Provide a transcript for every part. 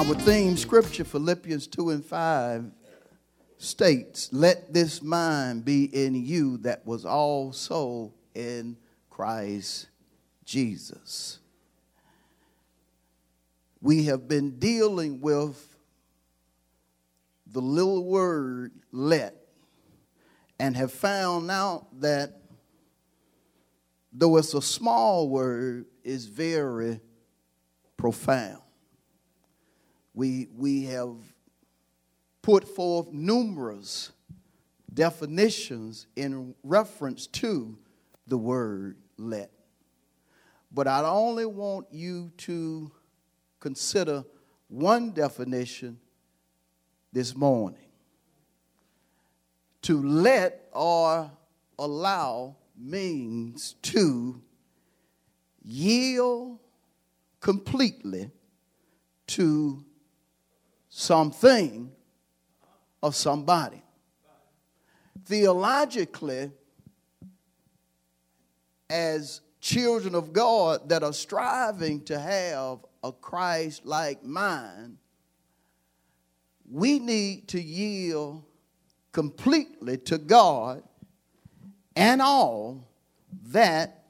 Our theme scripture, Philippians 2 and 5, states, Let this mind be in you that was also in Christ Jesus. We have been dealing with the little word let and have found out that though it's a small word, is very profound we, we have put forth numerous definitions in reference to the word let. But I only want you to consider one definition this morning. To let or allow means to yield completely to something of somebody. Theologically, as children of God that are striving to have a Christ like mind, we need to yield completely to God and all that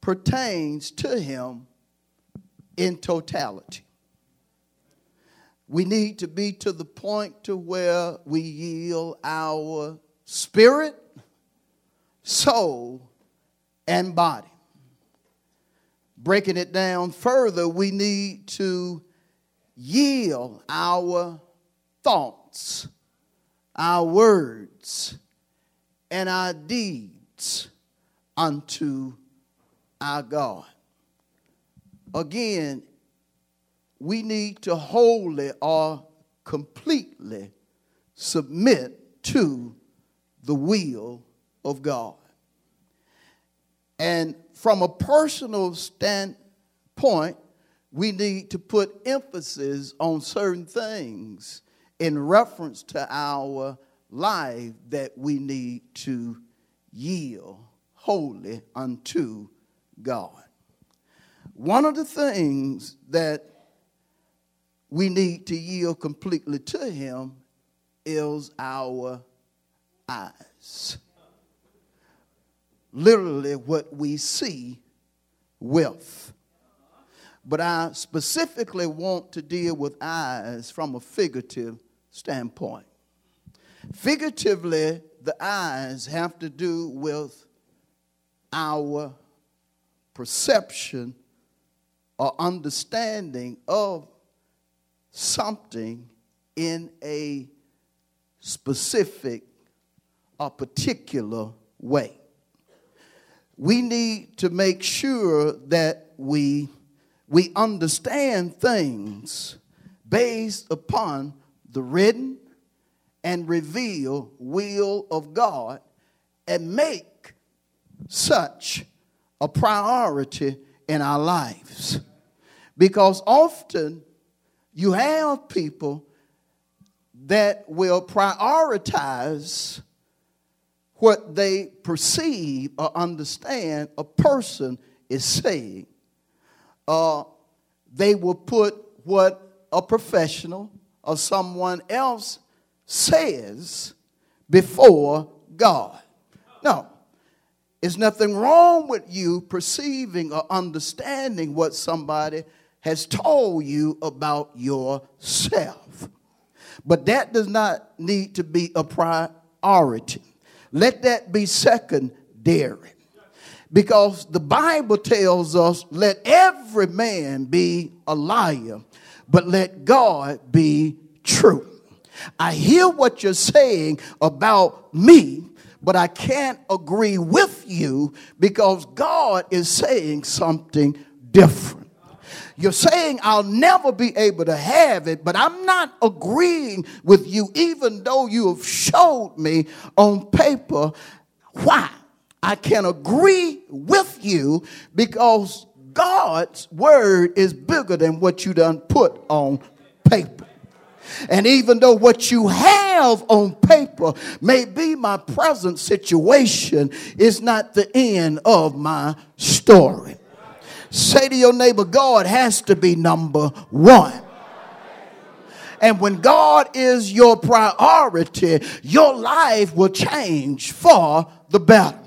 pertains to Him in totality. We need to be to the point to where we yield our spirit, soul, and body. Breaking it down further, we need to yield our thoughts, our words, and our deeds unto our God. Again, we need to wholly or completely submit to the will of God. And from a personal standpoint, we need to put emphasis on certain things in reference to our life that we need to yield wholly unto God. One of the things that we need to yield completely to Him is our eyes. Literally, what we see with. But I specifically want to deal with eyes from a figurative standpoint. Figuratively, the eyes have to do with our perception or understanding of something in a specific or particular way. We need to make sure that we, we understand things based upon the written and revealed will of God and make such a priority in our lives. Because often you have people that will prioritize what they perceive or understand a person is saying. Uh, they will put what a professional or someone else says before God. No, there's nothing wrong with you perceiving or understanding what somebody has told you about yourself. But that does not need to be a priority. Let that be secondary. Because the Bible tells us, let every man be a liar, but let God be true. I hear what you're saying about me, but I can't agree with you because God is saying something different. You're saying I'll never be able to have it, but I'm not agreeing with you, even though you have showed me on paper why. I can agree with you because God's word is bigger than what you done put on paper. And even though what you have on paper may be my present situation, it's not the end of my story. Say to your neighbor, God has to be number one. And when God is your priority, your life will change for the better.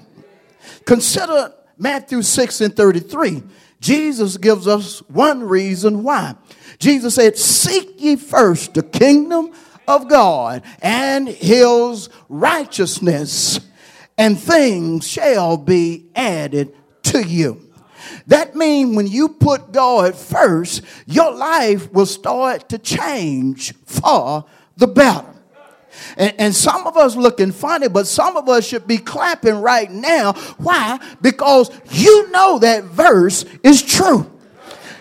Consider Matthew 6 and 33. Jesus gives us one reason why. Jesus said, Seek ye first the kingdom of God and his righteousness, and things shall be added to you. That means when you put God first, your life will start to change for the better. And, and, some of us looking funny, but some of us should be clapping right now. Why? Because you know that verse is true.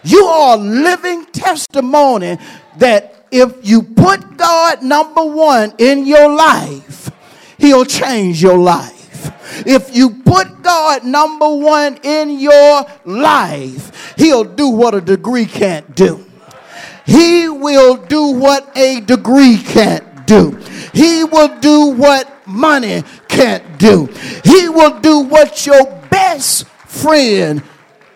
You are living testimony that if you put God number one in your life, He'll change your life. If you put God number one in your life, He'll do what a degree can't do. He will do what a degree can't do. He will do what money can't do. He will do what your best friend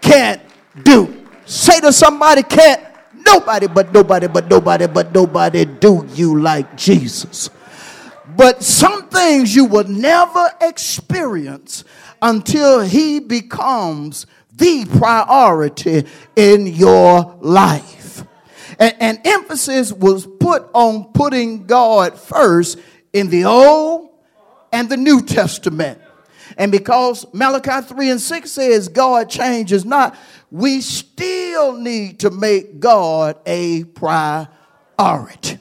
can't do. Say to somebody, can't nobody but nobody but nobody but nobody do you like Jesus. But some things you will never experience until he becomes the priority in your life. And, and, emphasis was put on putting God first in the Old and the New Testament. And because Malachi 3 and 6 says God changes not, we still need to make God a priority.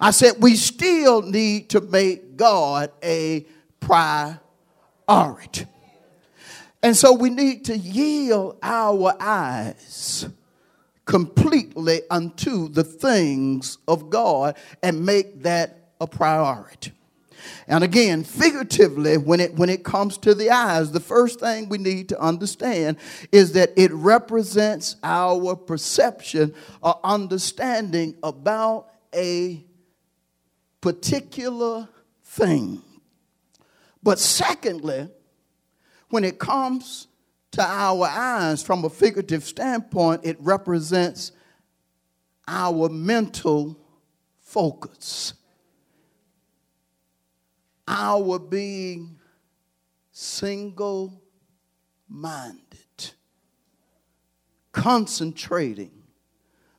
I said, we still need to make God a priority. And so we need to yield our eyes completely unto the things of God and make that a priority. And again, figuratively, when it, when it comes to the eyes, the first thing we need to understand is that it represents our perception or understanding about a particular thing. But secondly, when it comes to our eyes from a figurative standpoint, it represents our mental focus our being single minded, concentrating,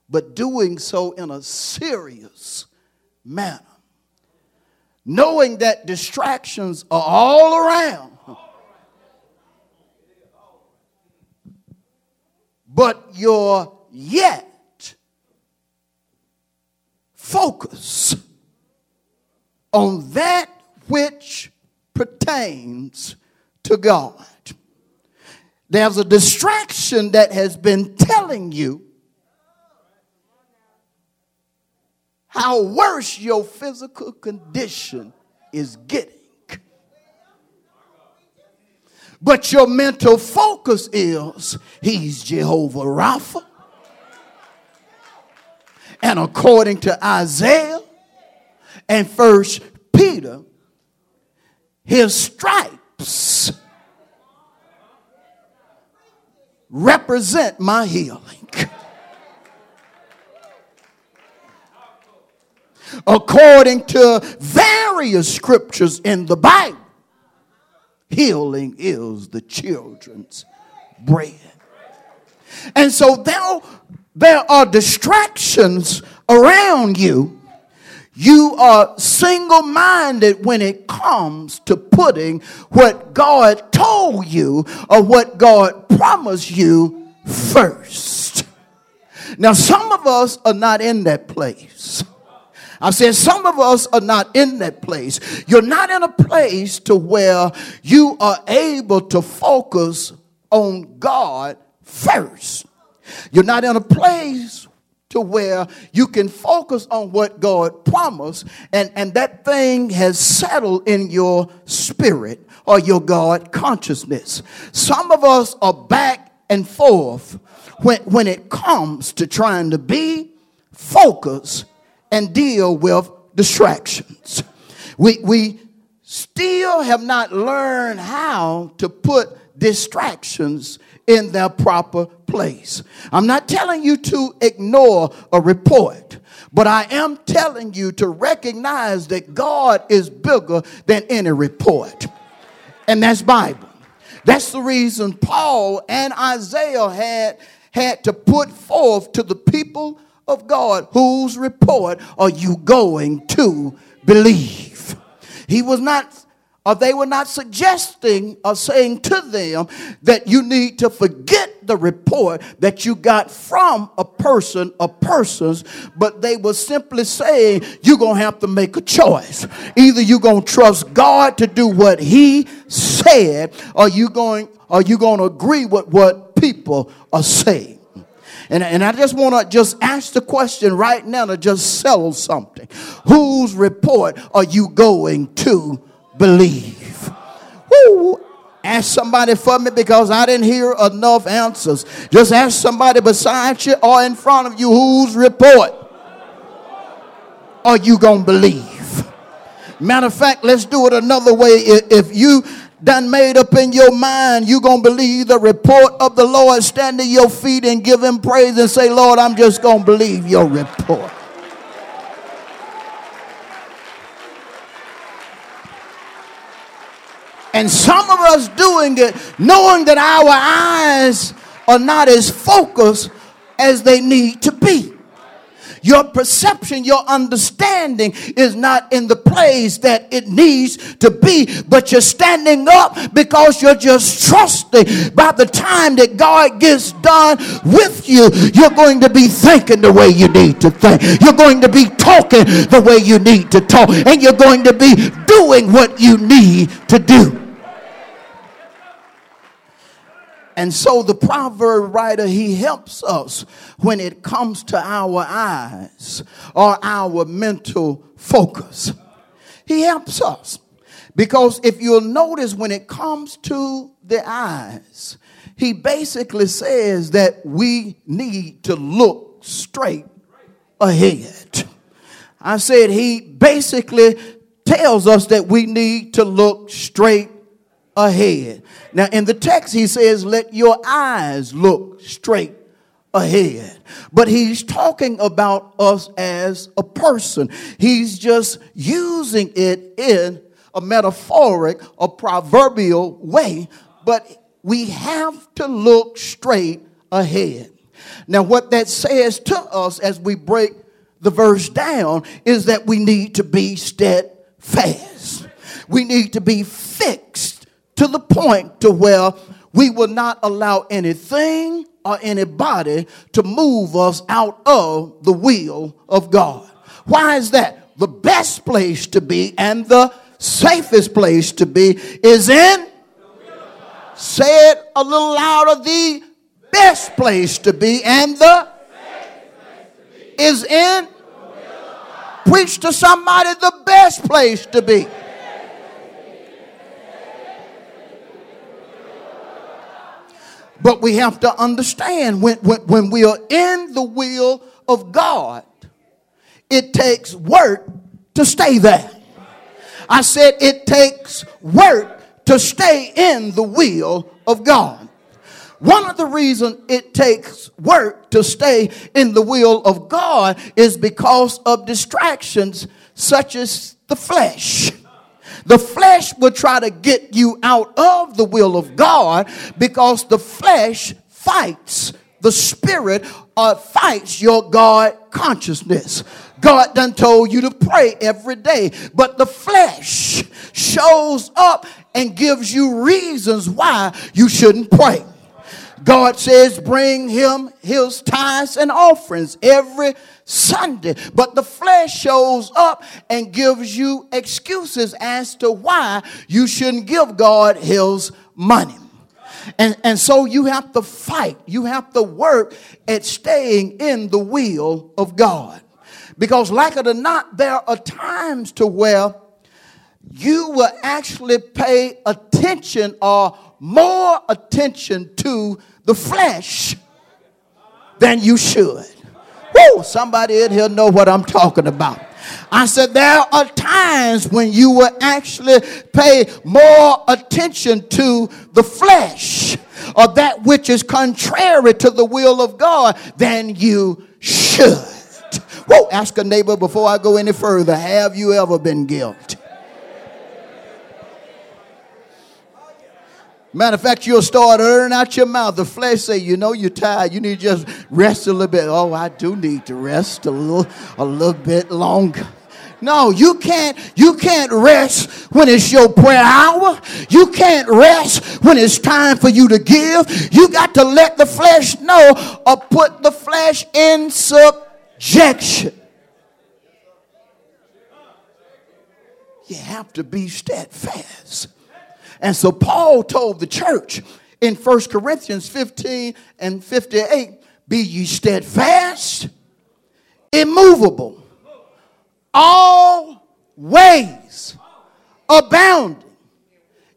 but doing so in a serious manner, knowing that distractions are all around. But you're yet focus on that which pertains to God. There's a distraction that has been telling you how worse your physical condition is getting. But your mental focus is He's Jehovah Rapha. And according to Isaiah and First Peter, his stripes represent my healing. According to various scriptures in the Bible, healing is the children's bread. And so there, there are distractions around you you are single minded when it comes to putting what God told you or what God promised you first. Now, some of us are not in that place. I said, some of us are not in that place. You're not in a place to where you are able to focus on God first. You're not in a place to where you can focus on what God promised and, and that thing has settled in your spirit or your God consciousness. Some of us are back and forth when, when it comes to trying to be focused and deal with distractions. We, we still have not learned how to put distractions in their proper place. I'm not telling you to ignore a report, but I am telling you to recognize that God is bigger than any report. And that's Bible. That's the reason Paul and Isaiah had had to put forth to the people of God whose report are you going to believe? He was not or they were not suggesting or saying to them that you need to forget the report that you got from a person or persons, but they were simply saying you're going to have to make a choice. Either you're going to trust God to do what he said, or you going or you going to agree with what people are saying. And, and I just want to just ask the question right now to just settle something. Whose report are you going to believe. Woo! Ask somebody for me because I didn't hear enough answers. Just ask somebody beside you or in front of you whose report are you going to believe? Matter of fact, let's do it another way. If you done made up in your mind, you going to believe the report of the Lord, stand your feet and give him praise and say, Lord, I'm just going to believe your report. And some of us doing it knowing that our eyes are not as focused as they need to be. Your perception, your understanding is not in the place that it needs to be, but you're standing up because you're just trusting. By the time that God gets done with you, you're going to be thinking the way you need to think. You're going to be talking the way you need to talk, and you're going to be doing what you need to do. And so the proverb writer, he helps us when it comes to our eyes or our mental focus. He helps us. Because if you'll notice when it comes to the eyes, he basically says that we need to look straight ahead. I said he basically tells us that we need to look straight ahead. Now, in the text, he says, Let your eyes look straight ahead. But he's talking about us as a person. He's just using it in a metaphoric a proverbial way, but we have to look straight ahead. Now, what that says to us as we break the verse down is that we need to be steadfast. We need to be fixed to the point to where we will not allow anything or anybody to move us out of the will of God. Why is that? The best place to be and the safest place to be is in, say it a little louder, the best place to be and the is in, preach to somebody the best place to be. But we have to understand when, when, when we are in the will of God, it takes work to stay there. I said it takes work to stay in the will of God. One of the reasons it takes work to stay in the will of God is because of distractions such as the flesh. The flesh will try to get you out of the will of God because the flesh fights the spirit or fights your God consciousness. God done told you to pray every day, but the flesh shows up and gives you reasons why you shouldn't pray. God says, bring him his tithes and offerings every Sunday. But the flesh shows up and gives you excuses as to why you shouldn't give God his money. And, and so you have to fight. You have to work at staying in the will of God. Because, like it or not, there are times to where you will actually pay attention or more attention to the flesh than you should. Woo, somebody in here know what I'm talking about. I said, there are times when you will actually pay more attention to the flesh or that which is contrary to the will of God than you should. Whoa, ask a neighbor before I go any further have you ever been guilty? Matter of fact, you'll start earning out your mouth. The flesh say, you know, you're tired. You need to just rest a little bit. Oh, I do need to rest a little, a little bit longer. No, you can't, you can't rest when it's your prayer hour. You can't rest when it's time for you to give. You got to let the flesh know or put the flesh in subjection. You have to be steadfast. And so Paul told the church in 1 Corinthians 15 and 58 Be ye steadfast, immovable, always abounding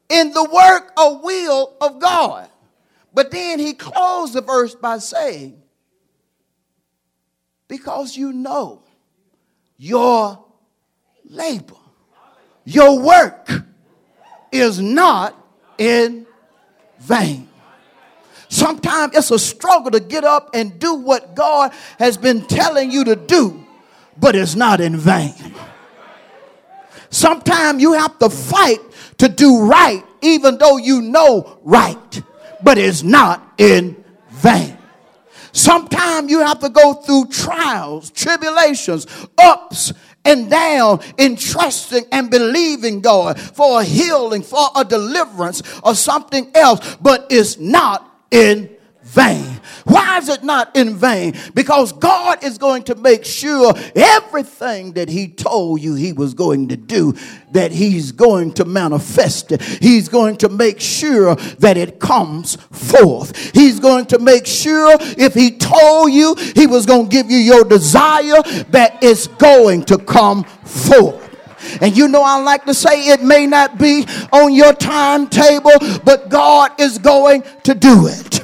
in the work or will of God. But then he closed the verse by saying, Because you know your labor, your work is not in vain. Sometimes it's a struggle to get up and do what God has been telling you to do, but it's not in vain. Sometimes you have to fight to do right, even though you know right, but it's not in vain. Sometimes you have to go through trials, tribulations, ups and down in trusting and believing God for a healing, for a deliverance, or something else, but it's not in vain. Why is it not in vain? Because God is going to make sure everything that He told you He was going to do, that He's going to manifest it. He's going to make sure that it comes forth. He's going to make sure if He told you He was going to give you your desire, that it's going to come forth. And you know, I like to say it may not be on your timetable, but God is going to do it.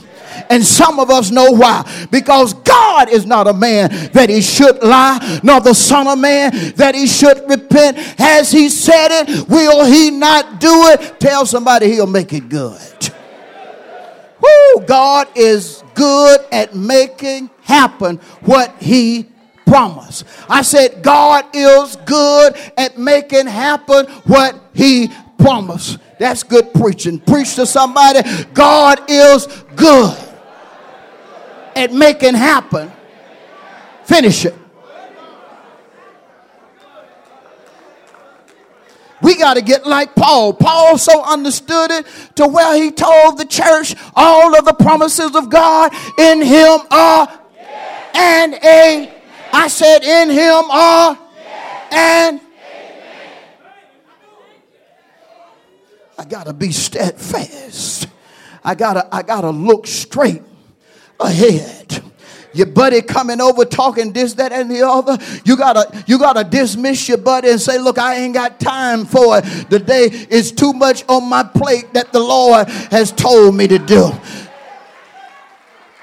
And some of us know why. Because God is not a man that he should lie, nor the Son of Man that he should repent. Has he said it? Will he not do it? Tell somebody he'll make it good. Woo! God is good at making happen what he promise. I said, God is good at making happen what He promised. That's good preaching. Preach to somebody. God is good at making happen. Finish it. We got to get like Paul. Paul so understood it to where he told the church all of the promises of God in him are and a I said, In him are and I gotta be steadfast. I gotta, I gotta look straight ahead. Your buddy coming over talking this, that, and the other. You gotta, you gotta dismiss your buddy and say, look, I ain't got time for it. The day is too much on my plate that the Lord has told me to do.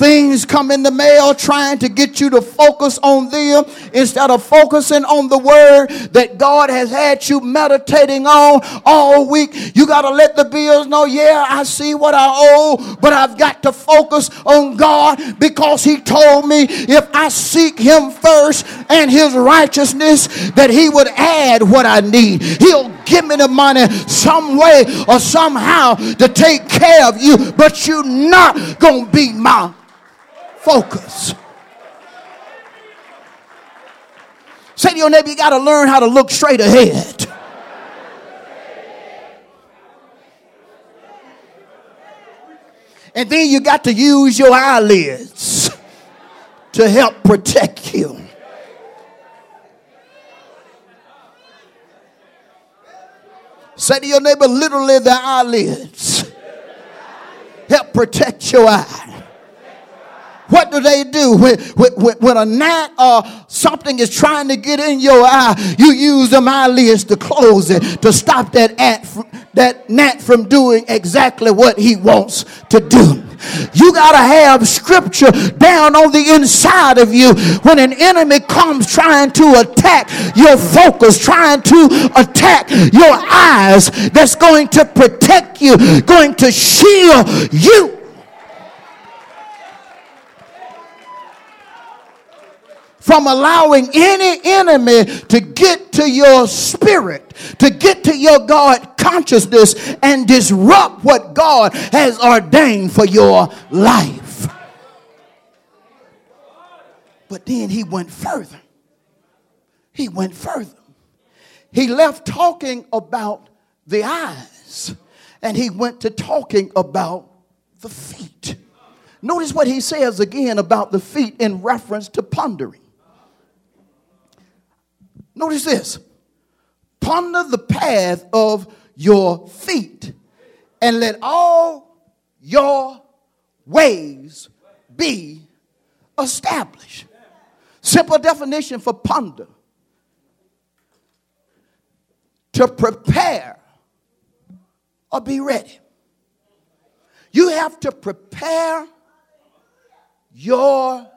Things come in the mail trying to get you to focus on them instead of focusing on the word that God has had you meditating on all week. You got to let the bills know, yeah, I see what I owe, but I've got to focus on God because He told me if I seek Him first and His righteousness, that He would add what I need. He'll give me the money some way or somehow to take care of you, but you're not going to be my focus. Say to your neighbor, you got to learn how to look straight ahead. And then you got to use your eyelids to help protect you. Say to your neighbor, literally the eyelids help protect your eye. What do they do when, when, when a gnat or something is trying to get in your eye? You use them eyelids to close it to stop that, ant, that gnat from doing exactly what he wants to do. You got to have scripture down on the inside of you when an enemy comes trying to attack your focus, trying to attack your eyes, that's going to protect you, going to shield you. From allowing any enemy to get to your spirit, to get to your God consciousness and disrupt what God has ordained for your life. But then he went further. He went further. He left talking about the eyes and he went to talking about the feet. Notice what he says again about the feet in reference to pondering. Notice this ponder the path of your feet and let all your ways be established. Simple definition for ponder to prepare or be ready. You have to prepare your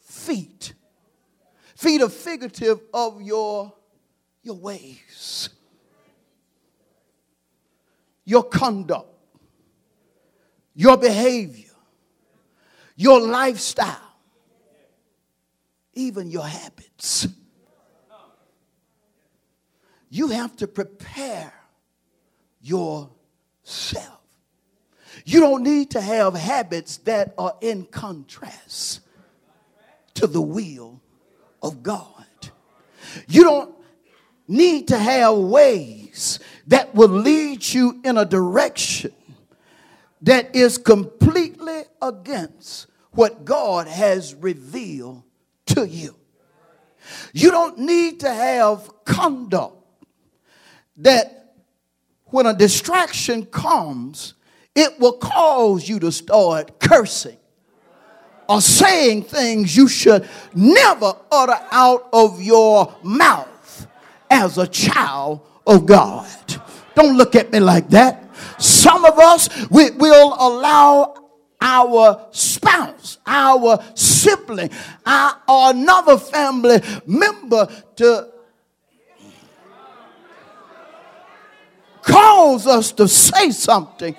feet Feet are figurative of your, your ways, your conduct, your behavior, your lifestyle, even your habits. You have to prepare yourself. You don't need to have habits that are in contrast to the will of God. You don't need to have ways that will lead you in a direction that is completely against what God has revealed to you. You don't need to have conduct that when a distraction comes, it will cause you to start cursing are saying things you should never utter out of your mouth as a child of God. Don't look at me like that. Some of us we will allow our spouse, our sibling, our, or another family member to cause us to say something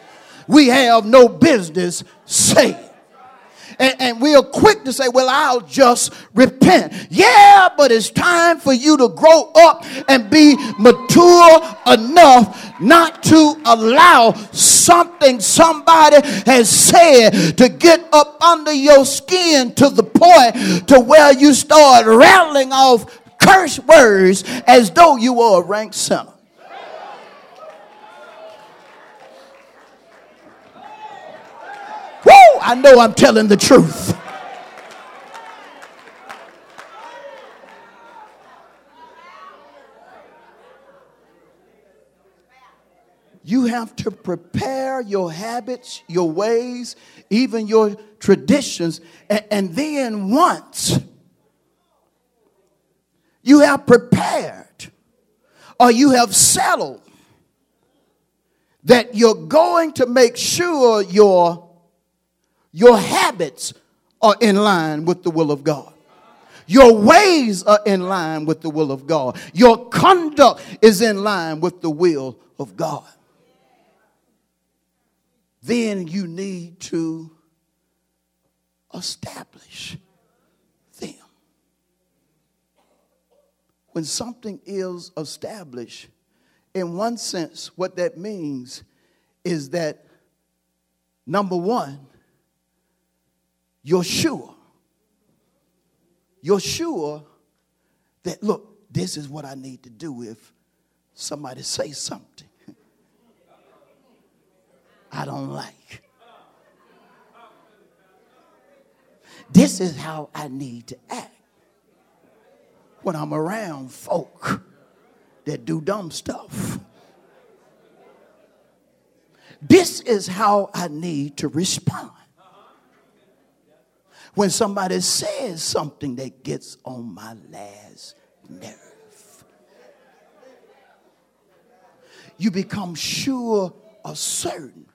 we have no business saying and, and we are quick to say, well, I'll just repent. Yeah, but it's time for you to grow up and be mature enough not to allow something somebody has said to get up under your skin to the point to where you start rattling off curse words as though you were a rank sinner. I know I'm telling the truth. You have to prepare your habits, your ways, even your traditions. And, and, then once you have prepared or you have settled that you're going to make sure your your habits are in line with the will of God. Your ways are in line with the will of God. Your conduct is in line with the will of God. Then you need to establish them. When something is established, in one sense, what that means is that number one, you're sure. You're sure that, look, this is what I need to do if somebody say something I don't like. This is how I need to act when I'm around folk that do dumb stuff. This is how I need to respond. When somebody says something that gets on my last nerve, you become sure or certain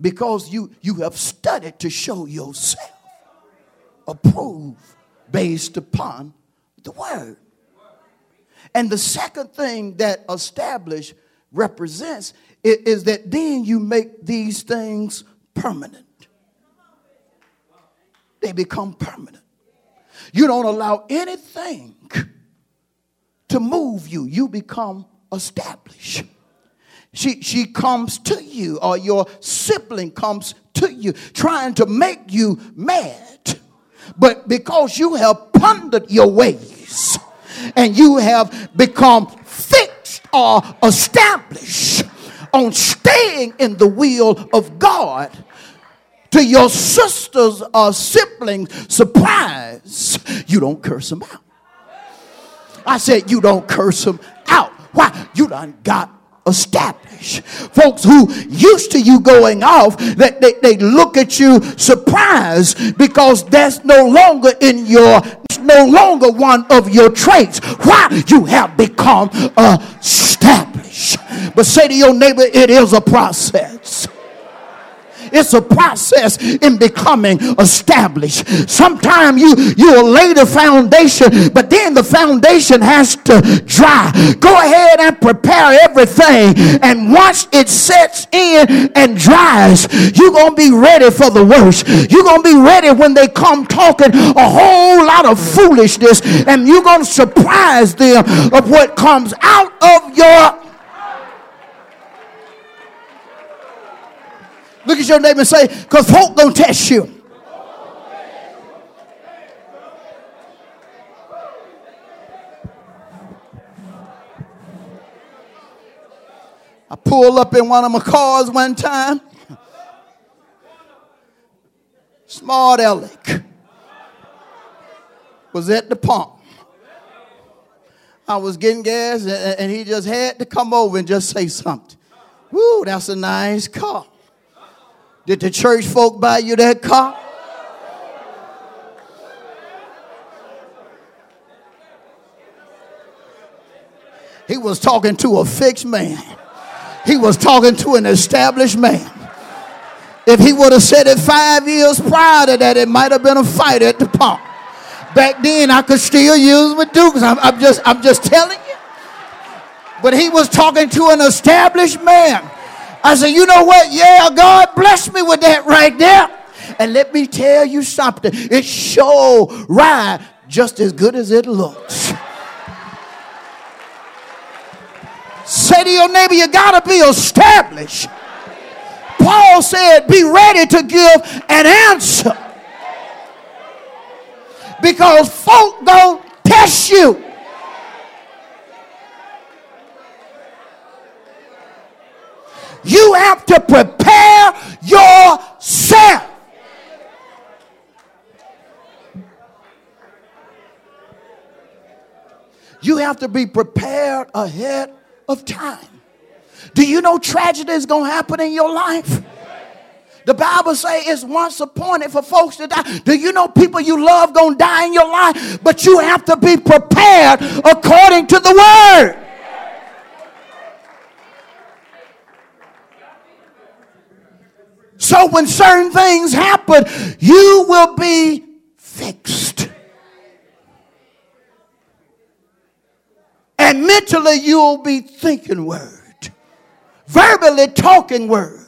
because you, you have studied to show yourself approved based upon the word. And the second thing that establish represents is that then you make these things permanent. They become permanent. You don't allow anything to move you. You become established. She, she comes to you, or your sibling comes to you, trying to make you mad. But because you have pondered your ways and you have become fixed or established on staying in the will of God, to your sisters or siblings' surprise, you don't curse them out. I said, you don't curse them out. Why? You done got established. Folks who used to you going off, that they, they look at you surprised because that's no longer in your no longer one of your traits. Why? You have become established. But say to your neighbor, it is a process. It's a process in becoming established. Sometimes you you'll lay the foundation, but then the foundation has to dry. Go ahead and prepare everything, and once it sets in and dries, you're gonna be ready for the worst. You're gonna be ready when they come talking a whole lot of foolishness, and you're gonna surprise them of what comes out of your Look at your neighbor and say, because folk gonna test you. I pulled up in one of my cars one time. Smart Alec was at the pump. I was getting gas, and he just had to come over and just say something. Woo, that's a nice car. Did the church folk buy you that car? He was talking to a fixed man. He was talking to an established man. If he would have said it five years prior to that, it might have been a fight at the pump. Back then, I could still use my dukes. I'm, I'm just, I'm just telling you. But he was talking to an established man. I said, you know what? Yeah, God bless me with that right there. And let me tell you something. It sure right just as good as it looks. Say to your neighbor, you gotta be established. Paul said, be ready to give an answer. Because folk don't test you. You have to prepare yourself. You have to be prepared ahead of time. Do you know tragedy is going to happen in your life? The Bible say it's once appointed for folks to die. Do you know people you love going to die in your life? But you have to be prepared according to the word. So when certain things happen, you will be fixed. And mentally, you'll be thinking word, verbally talking word,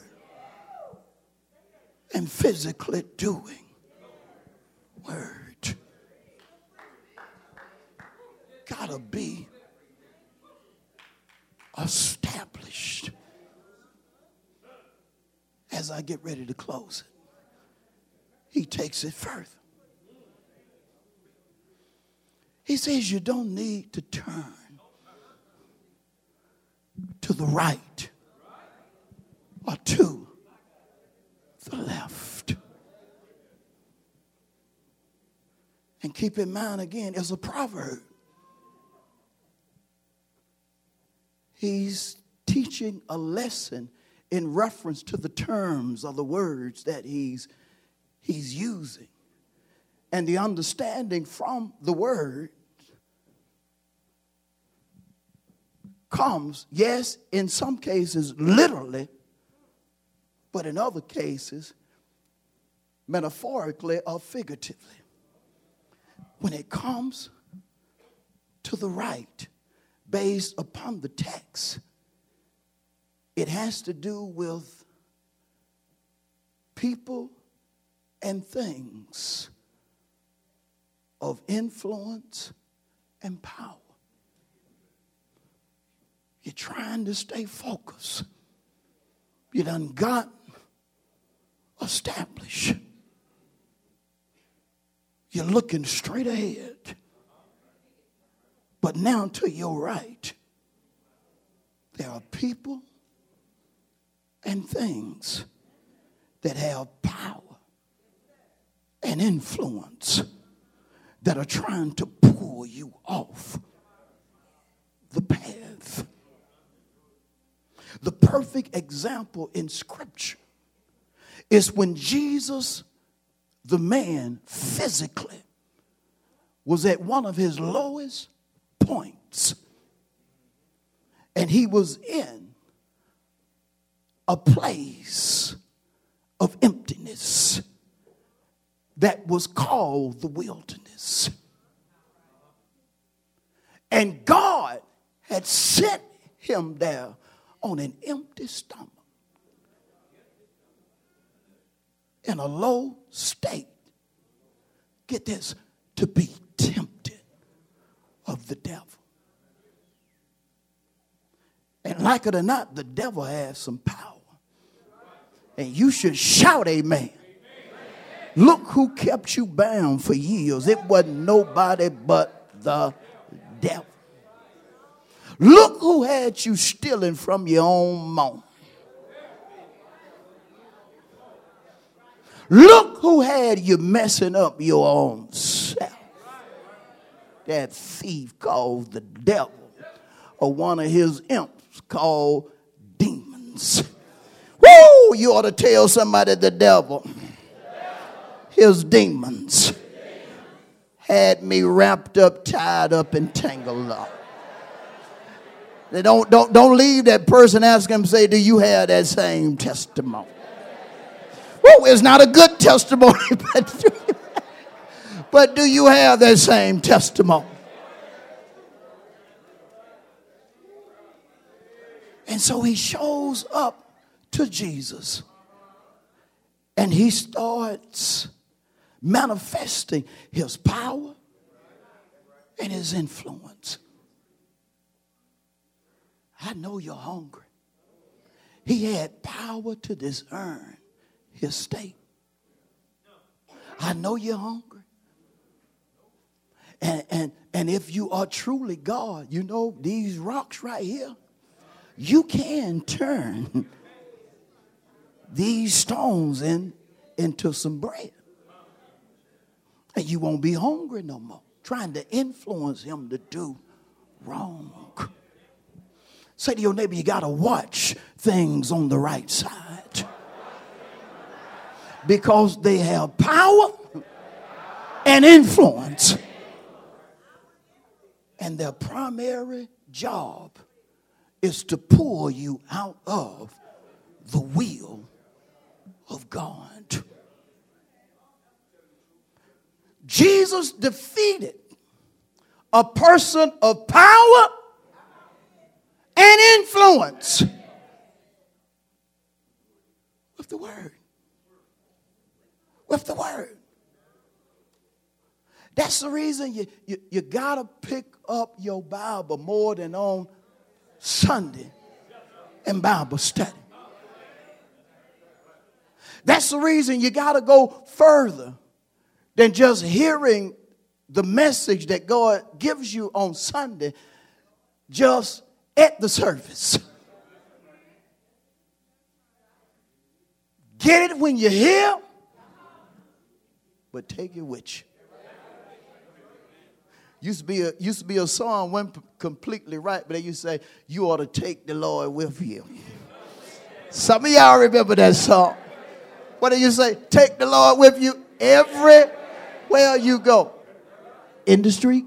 and physically doing word. Gotta be established as I get ready to close it, he takes it further. He says, You don't need to turn to the right or to the left. And keep in mind again, as a proverb. He's teaching a lesson in reference to the terms or the words that he's, he's using. And the understanding from the word comes, yes, in some cases, literally, but in other cases, metaphorically or figuratively. When it comes to the right, based upon the text, it has to do with people and things of influence and power. You're trying to stay focused. You done got established. You're looking straight ahead. But now to your right, there are people and things that have power and influence that are trying to pull you off the path. The perfect example in Scripture is when Jesus, the man, physically was at one of his lowest points. And he was in a place of emptiness that was called the wilderness. And God had sent him there on an empty stomach in a low state. Get this to be tempted of the devil. And like it or not, the devil has some power. And you should shout, Amen. Look who kept you bound for years. It wasn't nobody but the devil. Look who had you stealing from your own mom. Look who had you messing up your own self. That thief called the devil, or one of his imps called demons. Woo! You ought to tell somebody the devil, his demons, had me wrapped up, tied up, and tangled up. They don't, don't, don't leave that person asking them, say, Do you have that same testimony? Well, it's not a good testimony, but, but do you have that same testimony? And so he shows up to Jesus and he starts manifesting his power and his influence. I know you're hungry. He had power to discern his state. I know you're hungry. And, and, and if you are truly God, you know these rocks right here, you can turn these stones in, into some bread. And you won't be hungry no more, trying to influence him to do wrong. Say to your neighbor, you got to watch things on the right side because they have power and influence. And their primary job is to pull you out of the will of God. Jesus defeated a person of power and influence with the word with the word. That's the reason you, you, you got to pick up your Bible more than on Sunday and Bible study. That's the reason you got to go further than just hearing the message that God gives you on Sunday just at the service. Get it when you hear but take it with you. Used to be a used to be a song went completely right, but they used to say you ought to take the Lord with you. Some of y'all remember that song. What do you say? Take the Lord with you everywhere you go. In the street.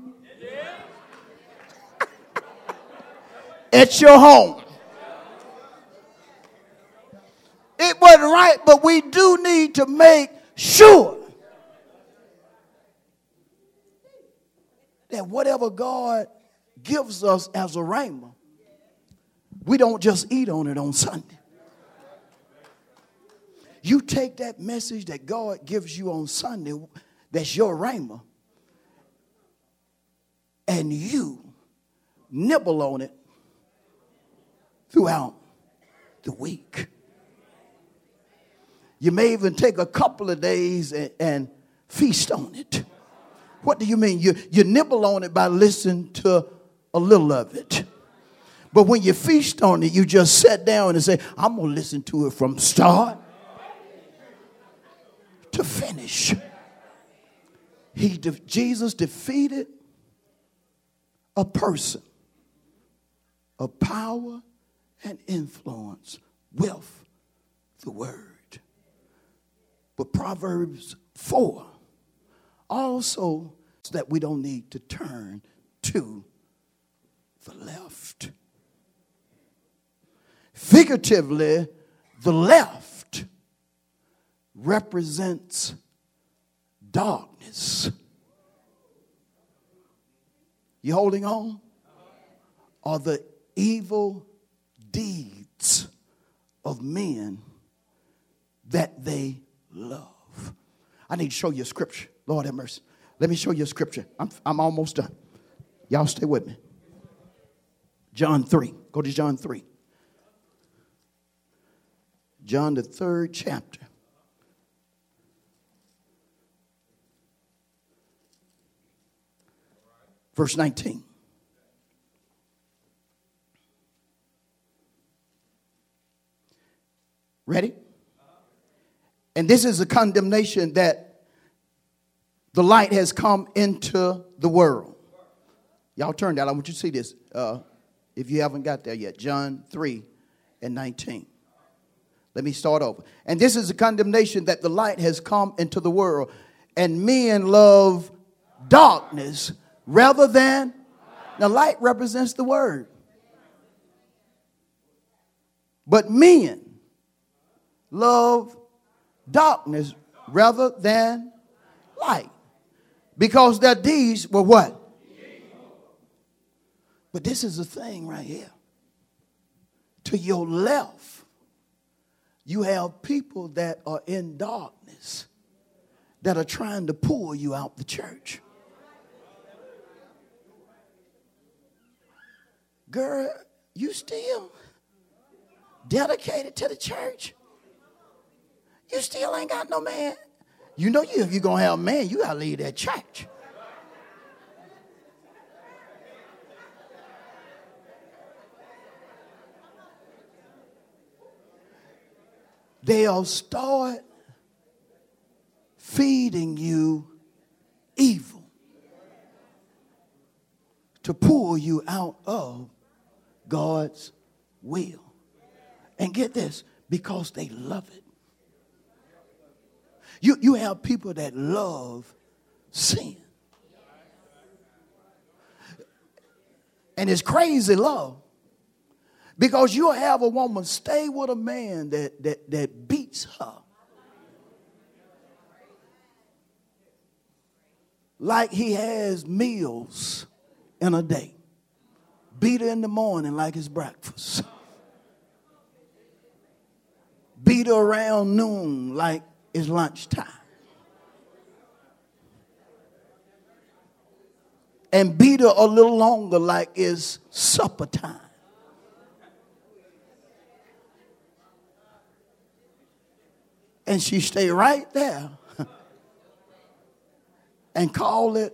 At your home. It wasn't right, but we do need to make sure that whatever God gives us as a rhema, we don't just eat on it on Sunday. You take that message that God gives you on Sunday, that's your rhema, and you nibble on it throughout the week. You may even take a couple of days and, and feast on it. What do you mean? You, you nibble on it by listening to a little of it. But when you feast on it, you just sit down and say, I'm going to listen to it from start He de- Jesus defeated a person of power and influence wealth, the word. But Proverbs 4 also so that we don't need to turn to the left. Figuratively, the left represents darkness. You holding on? Are the evil deeds of men that they love. I need to show you a scripture. Lord have mercy. Let me show you a scripture. I'm, I'm almost done. Y'all stay with me. John 3. Go to John 3. John, the third chapter. Verse 19. Ready? And this is a condemnation that the light has come into the world. Y'all turn that. I want you to see this uh, if you haven't got there yet. John 3 and 19. Let me start over. And this is a condemnation that the light has come into the world, and men love darkness rather than the light represents the word. But men love darkness rather than light because their deeds were what? But this is the thing right here. To your left, you have people that are in darkness that are trying to pull you out the church. Girl, you still dedicated to the church? You still ain't got no man. You know you if you're gonna have a man, you gotta leave that church. They'll start feeding you evil to pull you out of God's will. And get this, because they love it. You, you have people that love sin. And it's crazy love. Because you'll have a woman stay with a man that, that, that beats her. Like he has meals in a day. Beat her in the morning like it's breakfast. Beat her around noon like it's lunchtime. And beat her a little longer like it's supper time. And she stay right there and call it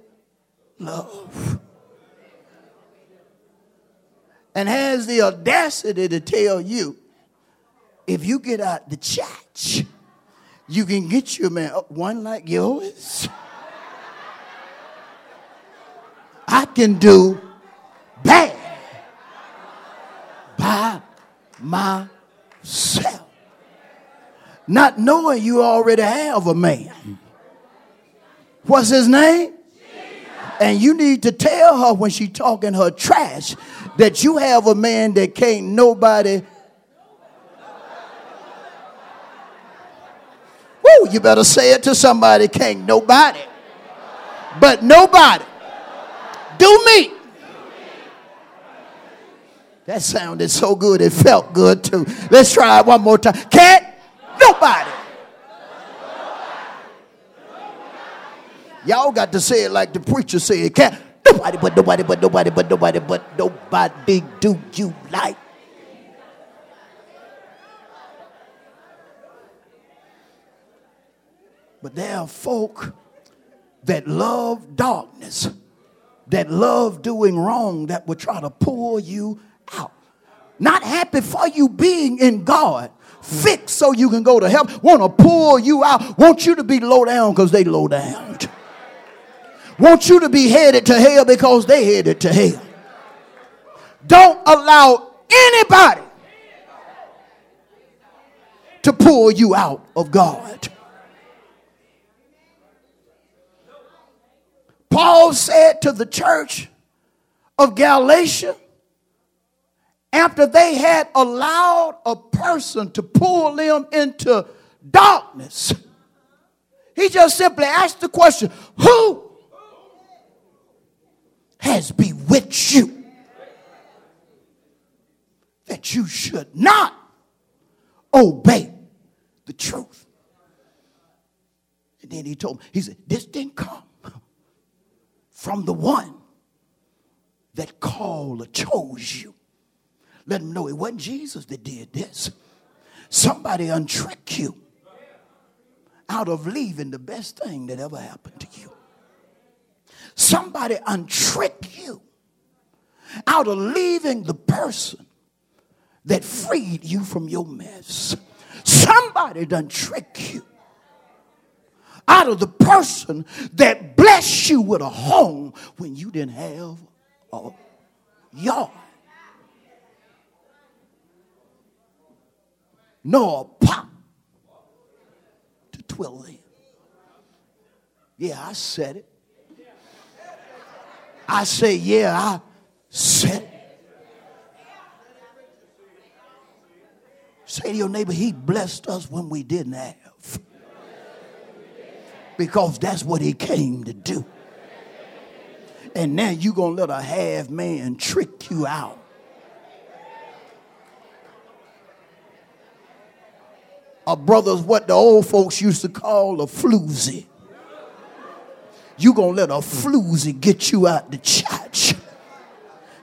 love and has the audacity to tell you if you get out the church, you can get you man one like yours. I can do bad by myself. not knowing you already have a man. What's his name? And you need to tell her when she talking her trash that you have a man that can't nobody. Woo, you better say it to somebody, can't nobody. But nobody. Do me. That sounded so good, it felt good too. Let's try it one more time. Can't nobody. Y'all got to say it like the preacher said. Can't nobody but nobody but nobody but nobody but nobody do you like. But there are folk that love darkness, that love doing wrong, that will try to pull you out. Not happy for you being in God, fixed so you can go to hell, want to pull you out, want you to be low down because they low down. Want you to be headed to hell because they headed to hell. Don't allow anybody to pull you out of God. Paul said to the church of Galatia, after they had allowed a person to pull them into darkness, he just simply asked the question Who has bewitched you that you should not obey the truth? And then he told me, He said, This didn't come from the one that called or chose you. Let him know it wasn't Jesus that did this. Somebody untricked you out of leaving the best thing that ever happened to you. Somebody untricked you out of leaving the person that freed you from your mess. Somebody done trick you out of the person that blessed you with a home when you didn't have a yard. Nor a pot to twill in. Yeah, I said it. I say, yeah, I said. Say to your neighbor, he blessed us when we didn't have because that's what he came to do. And now you're going to let a half man trick you out. A brother's what the old folks used to call a floozy. You're going to let a floozy get you out the church.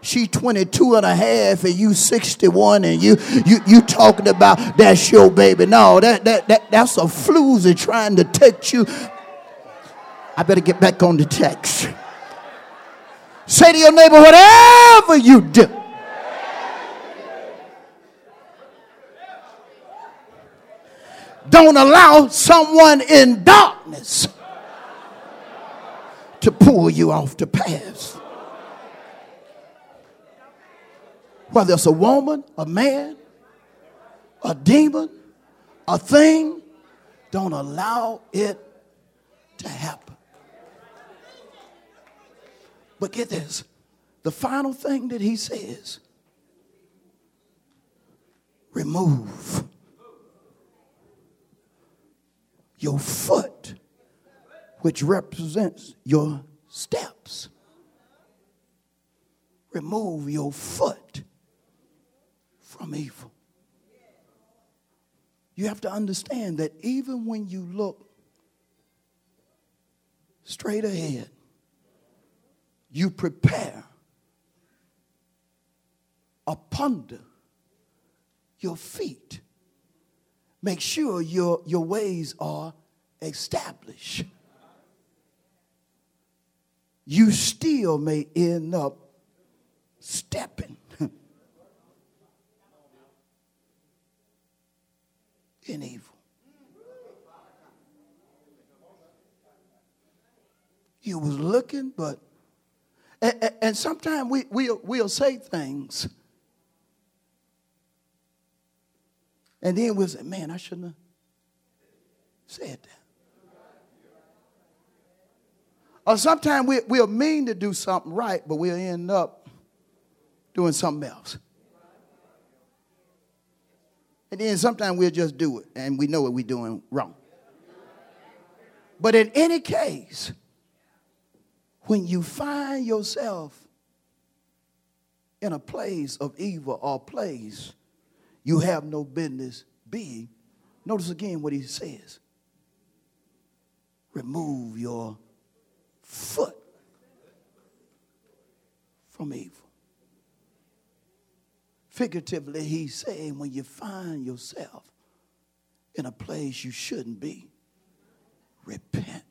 She 22 and a half and you 61 and you you you talking about that's your baby. No that that, that that's a floozy trying to take you. I better get back on the text. Say to your neighbor, whatever you do, don't allow someone in darkness to pull you off the path. Whether it's a woman, a man, a demon, a thing, don't allow it to happen. But get this the final thing that he says remove your foot, which represents your steps. Remove your foot from evil. You have to understand that even when you look straight ahead, you prepare a ponder your feet. Make sure your, your ways are established. You still may end up stepping in evil. You was looking, but and, and sometimes we, we'll, we'll say things. And then we'll say, man, I shouldn't have, said that. Or sometimes we, we'll mean to do something right, but we'll end up doing something else. And then sometimes we'll just do it and we know what we're doing wrong. But in any case, when you find yourself in a place of evil or place you have no business being, notice again what he says remove your foot from evil. Figuratively, he's saying when you find yourself in a place you shouldn't be, repent.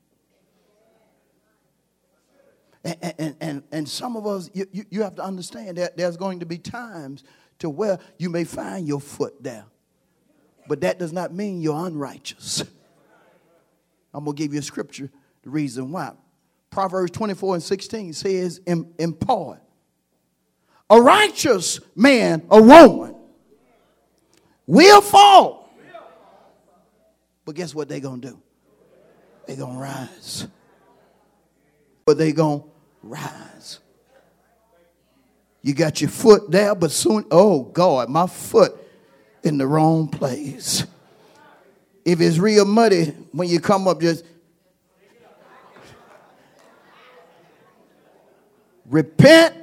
And, and, and, and some of us, you, you, have to understand that there's going to be times to where you may find your foot there. But that does not mean you're unrighteous. I'm going to give you a scripture, the reason why. Proverbs 24 and 16 says, in, part, a righteous man a woman will fall. But guess what they're going to do? They're going to rise. But they're going to rise. You got your foot there, but soon, oh God, my foot in the wrong place. If it's real muddy, when you come up, just repent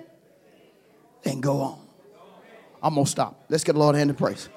and go on. I'm going to stop. Let's get the Lord hand in praise.